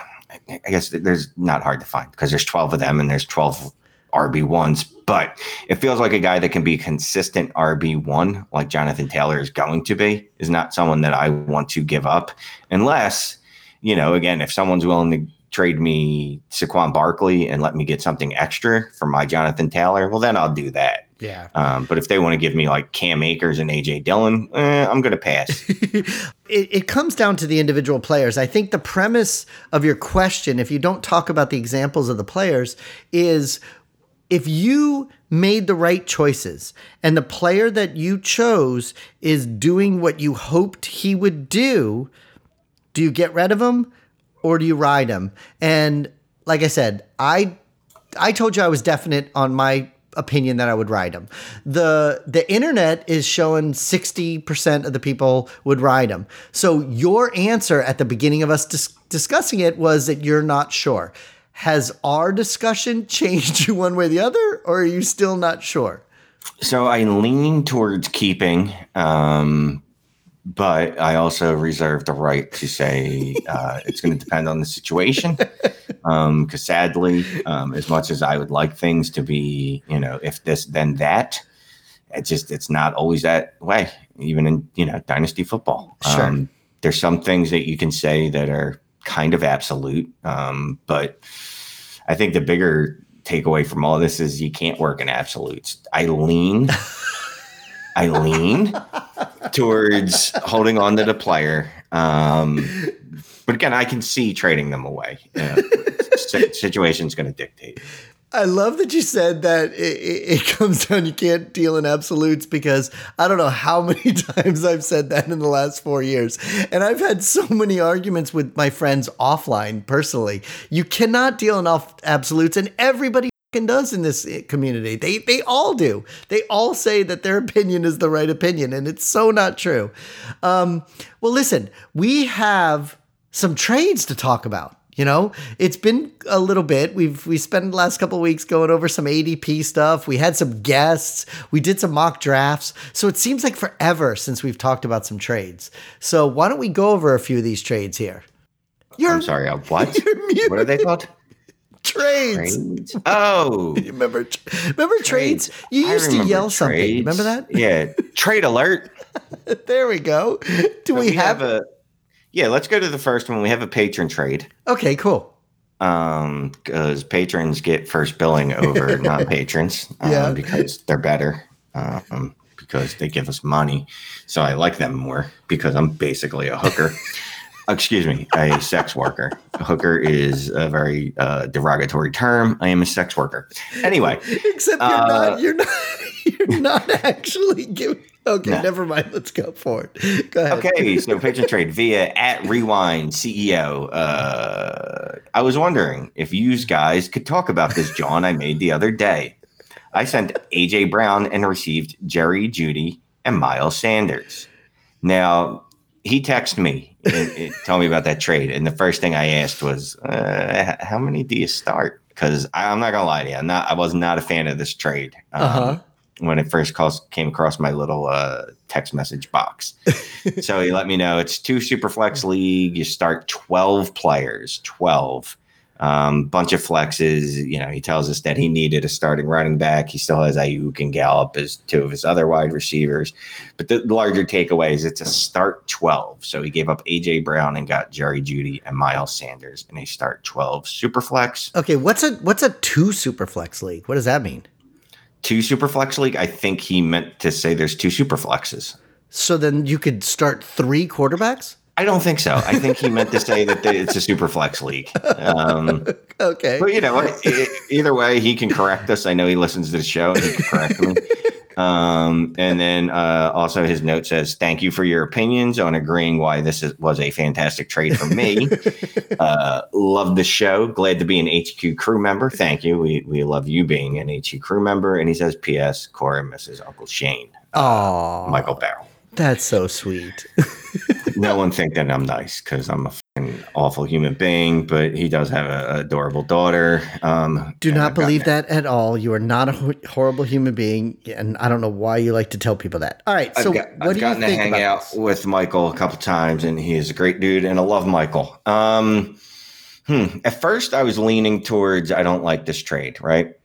I guess there's not hard to find because there's 12 of them and there's 12 RB ones, but it feels like a guy that can be consistent RB one, like Jonathan Taylor is going to be, is not someone that I want to give up unless, you know, again, if someone's willing to trade me Saquon Barkley and let me get something extra for my Jonathan Taylor, well, then I'll do that. Yeah. Um, but if they want to give me like Cam Akers and AJ Dillon, eh, I'm going to pass. (laughs) it, it comes down to the individual players. I think the premise of your question, if you don't talk about the examples of the players, is if you made the right choices and the player that you chose is doing what you hoped he would do, do you get rid of him or do you ride him? And like I said, I I told you I was definite on my opinion that I would ride him. The the internet is showing 60% of the people would ride him. So your answer at the beginning of us dis- discussing it was that you're not sure. Has our discussion (laughs) changed you one way or the other or are you still not sure? So I lean towards keeping um, but I also reserve the right to say uh, it's going to depend on the situation. Because (laughs) um, sadly, um, as much as I would like things to be, you know, if this then that, it just it's not always that way. Even in you know dynasty football, sure. Um, there's some things that you can say that are kind of absolute, um, but I think the bigger takeaway from all this is you can't work in absolutes. I lean. (laughs) I lean towards holding on to the player. Um, but again, I can see trading them away. Uh, situation's going to dictate. I love that you said that it, it, comes down, you can't deal in absolutes because I don't know how many (laughs) times I've said that in the last four years. And I've had so many arguments with my friends offline personally. You cannot deal in off absolutes, and everybody does in this eh, community. They they all do. They all say that their (laughs) opinion is the right opinion, and it's so not true. Um, well, listen, we have some trades to talk about. You know, it's been a little bit. We've we spent the last couple weeks going over some ADP stuff. We had some guests. We did some mock drafts. So it seems like forever since we've talked about some trades. So why don't we go over a few of these trades here? You're, I'm sorry. What? (laughs) What are they called? Trades. Oh, (laughs) remember remember trades? trades? You used to yell trades. something. Remember that? Yeah, trade alert. (laughs) there we go. Do we, we, have, have a? Yeah, let's go to the first one. We have a patron trade. Okay, cool. Um, because patrons get first billing over (laughs) non-patrons. Um, yeah, because they're better. Um, because they give us money, so I like them more because I'm basically a hooker. Excuse me, a sex worker. A hooker is a very uh, derogatory term. I am a sex worker. Anyway, except you're uh, not. You're not. (laughs) You're not actually giving. Okay, no. never mind. Let's go for it. Go ahead. Okay, so patron trade via at Rewind CEO. Uh, I was wondering if you guys could talk about this John I made the other day. I sent AJ Brown and received Jerry Jeudy and Miles Sanders. Now he texted me and, and told me about that trade, and the first thing I asked was, uh, "How many do you start?" Because I'm not gonna lie to you, I'm not. I was not a fan of this trade um, uh-huh. when it first calls, came across my little uh, text message box. (laughs) so he let me know it's two super flex league. You start 12 players, 12. Um, bunch of flexes. You know, he tells us that he needed a starting running back. He still has Aiyuk and Gallup as two of his other wide receivers. But the, the larger takeaway is it's a start 12. So he gave up AJ Brown and got Jerry Jeudy and Miles Sanders in a start 12 super flex. Okay, what's a what's a two super flex league? What does that mean? Two super flex league. I think he meant to say there's two super flexes. So then you could start three quarterbacks? I don't think so. I think he meant to say that it's a super flex league. Um, okay. But you know, either way, he can correct us. I know he listens to the show and he can correct me. Um, and then uh, also his note says, "Thank you for your opinions on agreeing why this is, was a fantastic trade for me. (laughs) uh, love the show. Glad to be an HQ crew member. Thank you. We we love you being an HQ crew member." And he says, "P.S. Corey misses Uncle Shane, uh, Michael Barrow." That's so sweet. (laughs) no one think that I'm nice because I'm a fucking awful human being, but he does have an adorable daughter. Um, Do not believe that at all. You are not a horrible human being, and I don't know why you like to tell people that. All right, so I've, got, what I've do gotten you think to hang out this? with Michael a couple times, and he is a great dude, and I love Michael. Um, hmm. At first, I was leaning towards I don't like this trade, right?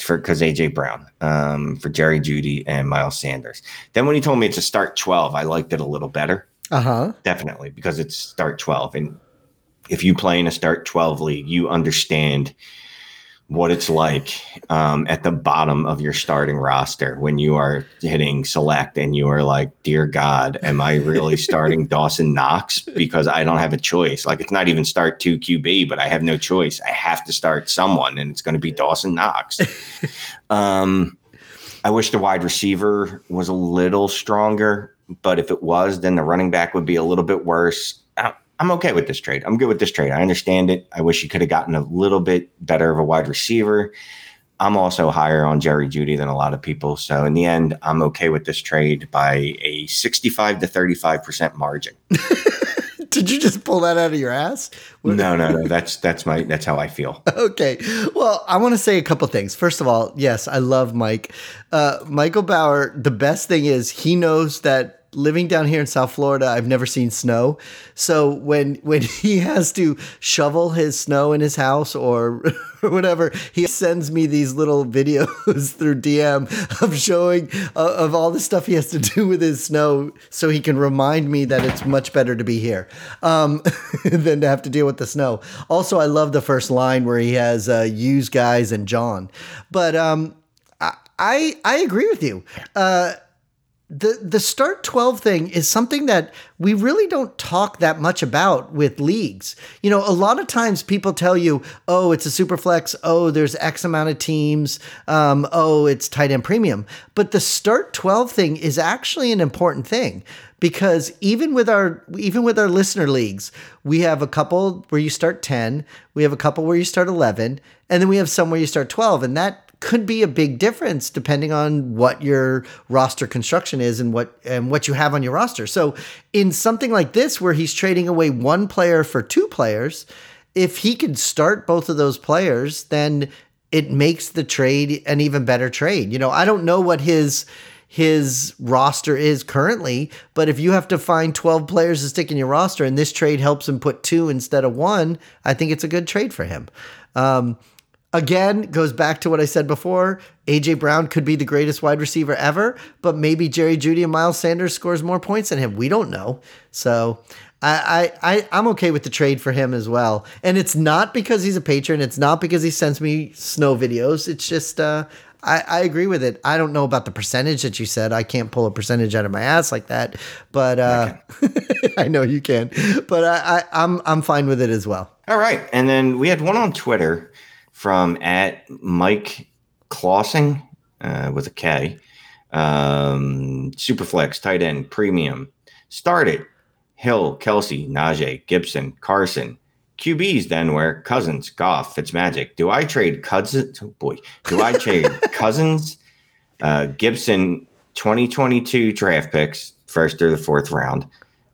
For because AJ Brown, um, for Jerry Jeudy and Miles Sanders. Then when he told me it's a start 12, I liked it a little better. Uh huh. Definitely because it's start 12. And if you play in a start 12 league, you understand what it's like um, at the bottom of your starting roster when you are hitting select and you are like, Dear God, am I really (laughs) starting Dawson Knox? Because I don't have a choice. Like, it's not even start two QB, but I have no choice. I have to start someone, and it's going to be Dawson Knox. (laughs) um, I wish the wide receiver was a little stronger, but if it was, then the running back would be a little bit worse. I'm okay with this trade. I'm good with this trade. I understand it. I wish he could have gotten a little bit better of a wide receiver. I'm also higher on Jerry Jeudy than a lot of people. So in the end, I'm okay with this trade by a 65 to 35% margin. (laughs) Did you just pull that out of your ass? No, no, no. That's that's my that's how I feel. (laughs) Okay. Well, I want to say a couple things. First of all, yes, I love Mike. Uh, Michael Bauer. The best thing is he knows that living down here in South Florida, I've never seen snow. So when when (laughs) he has to shovel his snow in his house or, (laughs) or whatever, he sends me these little videos (laughs) through DM of showing uh, of all the stuff he has to do with his snow, so he can remind me that it's much better to be here um, than to have to deal with the snow. Also, I love the first line where he has uh, "use guys" and John, but um, I, I agree with you. Uh, the the start 12 thing is something that we really don't talk that much about with leagues. You know, a lot of times people tell you, "Oh, it's a super flex. Oh, there's X amount of teams. Um, oh, it's tight end premium." But the start 12 thing is actually an important thing because even with our even with our listener leagues, we have a couple where you start 10, we have a couple where you start 11, and then we have some where you start 12, and that could be a big difference depending on what your roster construction is and what and what you have on your roster. So in something like this where he's trading away one player for two players, if he could start both of those players, then it makes the trade an even better trade. You know, I don't know what his his roster is currently, but if you have to find 12 players to stick in your roster and this trade helps him put two instead of one, I think it's a good trade for him. Um, Again, goes back to what I said before. AJ Brown could be the greatest wide receiver ever, but maybe Jerry Jeudy and Miles Sanders scores more points than him. We don't know. So I, I, I am okay with the trade for him as well. And it's not because he's a patron. It's not because he sends me snow videos. It's just uh, I, I agree with it. I don't know about the percentage that you said. I can't pull a percentage out of my ass like that, but uh, I, (laughs) I know you can. But I, I I'm I'm fine with it as well. All right, and then we had one on Twitter from at Mike Klausing uh, with a K. Um, Superflex, tight end, premium. Started Hill, Kelce, Najee, Gibson, Carson. QBs then where Cousins, Goff, Fitzmagic. Do I trade Cousins? Oh boy, do I trade (laughs) Cousins, uh, Gibson, 2022 draft picks, first through the fourth round,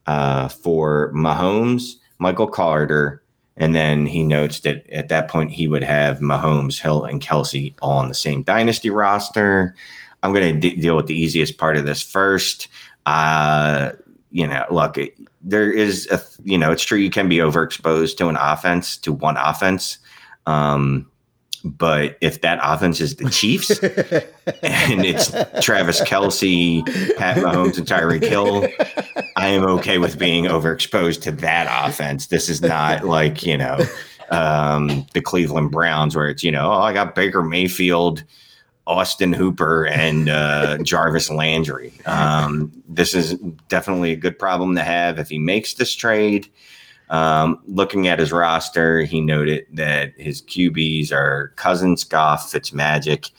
uh, for Mahomes, Michael Carter, and then he notes that at that point he would have Mahomes, Hill, and Kelce all on the same dynasty roster. I'm going to de- deal with the easiest part of this first. Uh, you know, look, there is a you know it's true you can be overexposed to an offense to one offense. Um, but if that offense is the Chiefs and it's Travis Kelce, Pat Mahomes, and Tyreek Hill, I am okay with being overexposed to that offense. This is not like, you know, um, the Cleveland Browns where it's, you know, oh, I got Baker Mayfield, Austin Hooper, and uh, Jarvis Landry. Um, this is definitely a good problem to have if he makes this trade. Um, looking at his roster, he noted that his QBs are Cousins, Goff, Fitzmagic.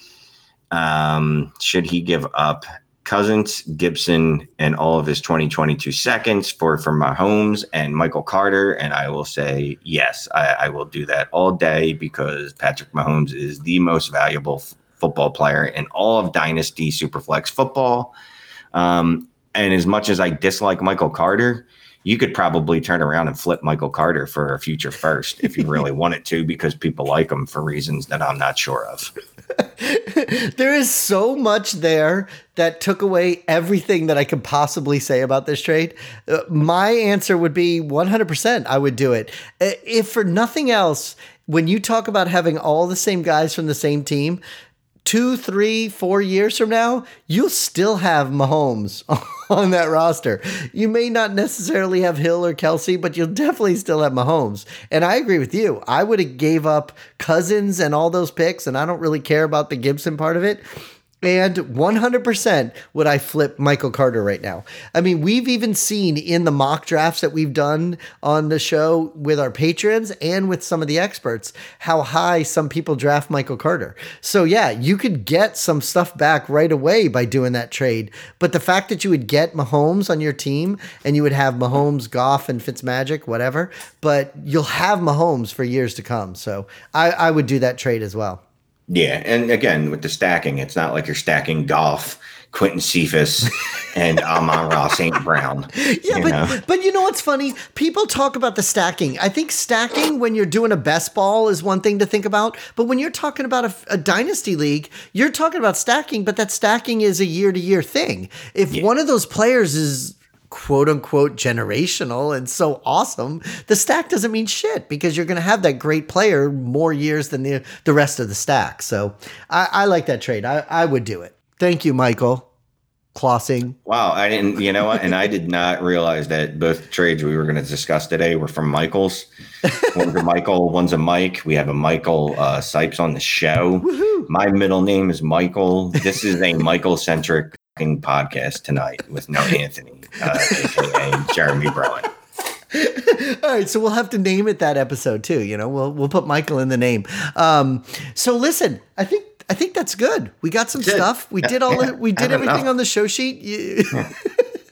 Um, should he give up Cousins, Gibson, and all of his 2022 seconds for for Mahomes and Michael Carter? And I will say yes, I, I will do that all day because Patrick Mahomes is the most valuable f- football player in all of Dynasty Superflex football. Um, and as much as I dislike Michael Carter, you could probably turn around and flip Michael Carter for a future first if you really (laughs) wanted to, because people like him for reasons that I'm not sure of. (laughs) there is so much there that took away everything that I could possibly say about this trade. Uh, my answer would be 100%. I would do it. Uh, if for nothing else, when you talk about having all the same guys from the same team, two, three, four years from now, you'll still have Mahomes (laughs) on that roster. You may not necessarily have Hill or Kelce, but you'll definitely still have Mahomes. And I agree with you. I would have gave up Cousins and all those picks, and I don't really care about the Gibson part of it. And 100% would I flip Michael Carter right now. I mean, we've even seen in the mock drafts that we've done on the show with our patrons and with some of the experts how high some people draft Michael Carter. So, yeah, you could get some stuff back right away by doing that trade. But the fact that you would get Mahomes on your team and you would have Mahomes, Goff, and Fitzmagic, whatever, but you'll have Mahomes for years to come. So, I, I would do that trade as well. Yeah, and again with the stacking, it's not like you're stacking Goff, Quintez Cephus, and Amon-Ra St. Brown. (laughs) Yeah, but know? but you know what's funny? People talk about the stacking. I think stacking when you're doing a best ball is one thing to think about, but when you're talking about a, a dynasty league, you're talking about stacking, but that stacking is a year to year thing. If yeah. one of those players is quote unquote generational and so awesome, the stack doesn't mean shit because you're going to have that great player more years than the, the rest of the stack. So I, I like that trade. I, I would do it. Thank you, Michael. Klausing. Wow, I didn't, you know what? And I did not realize that both trades we were going to discuss today were from Michael's. One's a Michael, one's a Mike. We have a Michael uh, Sipes on the show. Woo-hoo. My middle name is Michael. This is a Michael centric podcast tonight with no Anthony, uh, aka Jeremy Brown. (laughs) All right, so we'll have to name it that episode too. You know, we'll we'll put Michael in the name. Um, so listen, I think I think that's good. We got some good. stuff. We did all the, we did everything know. on the show sheet. You, (laughs)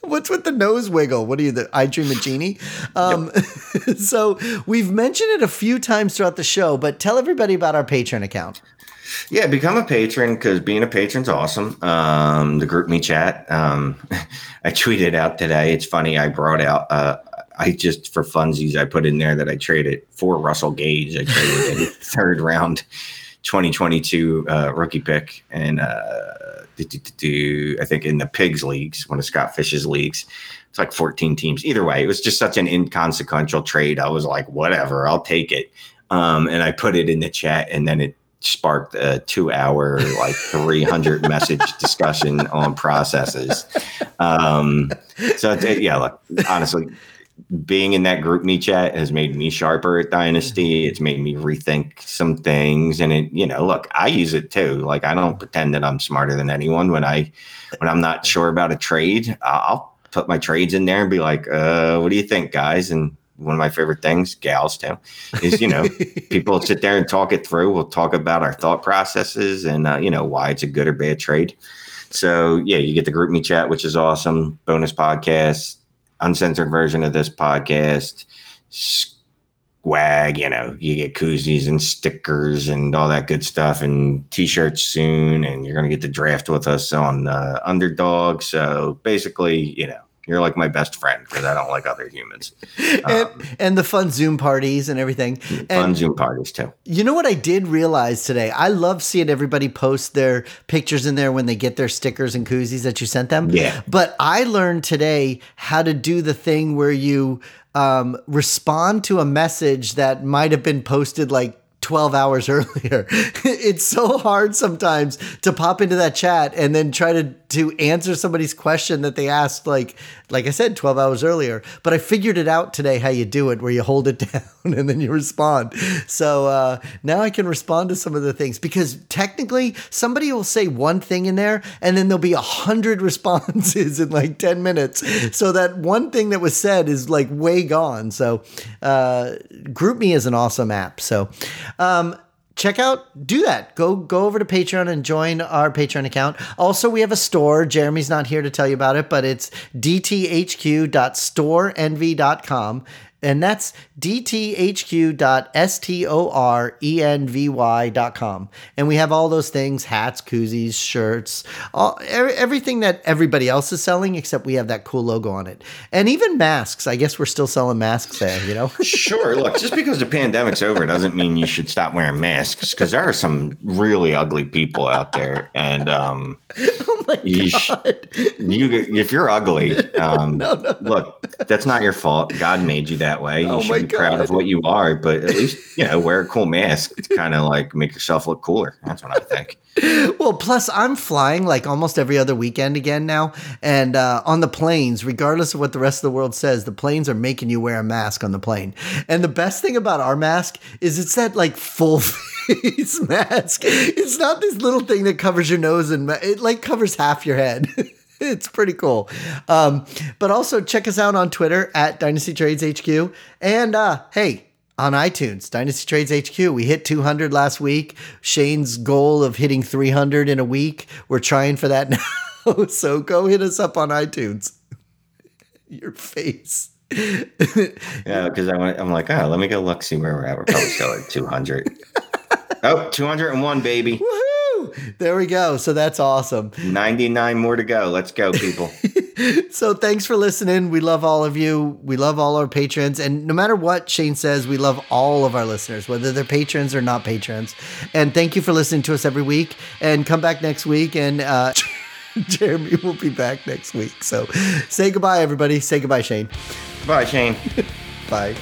What's with the nose wiggle? What are you, the I Dream a Genie? Um, yep. (laughs) so we've mentioned it a few times throughout the show, but tell everybody about our Patreon account. Yeah, become a patron because being a patron's awesome. Um, the GroupMe chat. Um, (laughs) I tweeted out today. It's funny. I brought out. Uh, I just for funsies. I put in there that I traded for Russell Gage. I traded a (laughs) third round 2022 uh, rookie pick, and uh, I think in the Pigs leagues, one of Scott Fish's leagues. It's like 14 teams. Either way, it was just such an inconsequential trade. I was like, whatever, I'll take it. Um, and I put it in the chat, and then it sparked a two hour, like 300 (laughs) message discussion on processes. Um, so, yeah, look, honestly, being in that GroupMe chat has made me sharper at Dynasty. It's made me rethink some things. And it, you know, look, I use it too. Like I don't pretend that I'm smarter than anyone when I when I'm not sure about a trade. I'll put my trades in there and be like, uh, what do you think, guys? And one of my favorite things, gals too, is you know (laughs) people sit there and talk it through. We'll talk about our thought processes and uh, you know why it's a good or bad trade. So yeah, you get the GroupMe chat, which is awesome. Bonus podcast, uncensored version of this podcast. Swag, you know, you get koozies and stickers and all that good stuff, and t-shirts soon. And you're gonna get the draft with us on uh, Underdog. So basically, you know, You're like my best friend because I don't like other humans. (laughs) and, and the fun Zoom parties and everything. Fun And Zoom parties too. you know what I did realize today? I love seeing everybody post their pictures in there when they get their stickers and koozies that you sent them. Yeah. But I learned today how to do the thing where you um, respond to a message that might have been posted like 12 hours (laughs) earlier. it's so hard sometimes to pop into that chat and then try to to answer somebody's question that they asked like like I said 12 hours earlier. But I figured it out today how you do it where you hold it (laughs) down and then you respond. So uh, now I can respond to some of the things because technically somebody will say one thing in there and then there'll be a hundred (laughs) responses in like 10 minutes. So that one thing that was said is like way gone. So uh, GroupMe is an awesome app. So um, check out do that. Go go over to patreon and join our patreon account. Also we have a store. Jeremy's not here to tell you about it but it's dthq.storenvy.com and that's dthq.storenvy.com. And we have all those things hats, koozies, shirts, all, every, everything that everybody else is selling, except we have that cool logo on it. And even masks. I guess we're still selling masks there, you know? (laughs) Sure. Look, just because the pandemic's over doesn't mean you should stop wearing masks because there are some really ugly people out there. And um, (laughs) oh my You, sh- you if you're ugly, (laughs) um, look, that's not your fault. God made you that way. You Oh should be proud of what you are, but at least (laughs) you know wear a cool mask to kind of like make yourself look cooler. That's what I think. (laughs) Well, plus I'm flying like almost every other weekend again now, and uh, on the planes, regardless of what the rest of the world says, the planes are making you wear a mask on the plane. And the best thing about our mask is it's that like full (laughs) face mask. It's not this little thing that covers your nose and ma- it like covers half your head. (laughs) It's pretty cool. Um, but also check us out on Twitter at Dynasty Trades HQ. And uh, hey, on iTunes, Dynasty Trades HQ. We hit 200 last week. Shane's goal of hitting 300 in a week. We're trying for that (laughs) now. so go hit us up on iTunes. (laughs) Your face. Yeah, because I'm like, oh, let me go look, see where we're at. We're probably still at 200. oh, 201, baby. Woohoo! (laughs) There we go. So that's awesome. 99 more to go. Let's go, people. (laughs) So thanks for listening. We love all of you. We love all our patrons. And no matter what Shane says, we love all of our listeners, whether they're patrons or not patrons. And thank you for listening to us every week. And come back next week. And uh, (laughs) Jeremy will be back next week. So say goodbye, everybody. Say goodbye, Shane. Bye, Shane. Bye.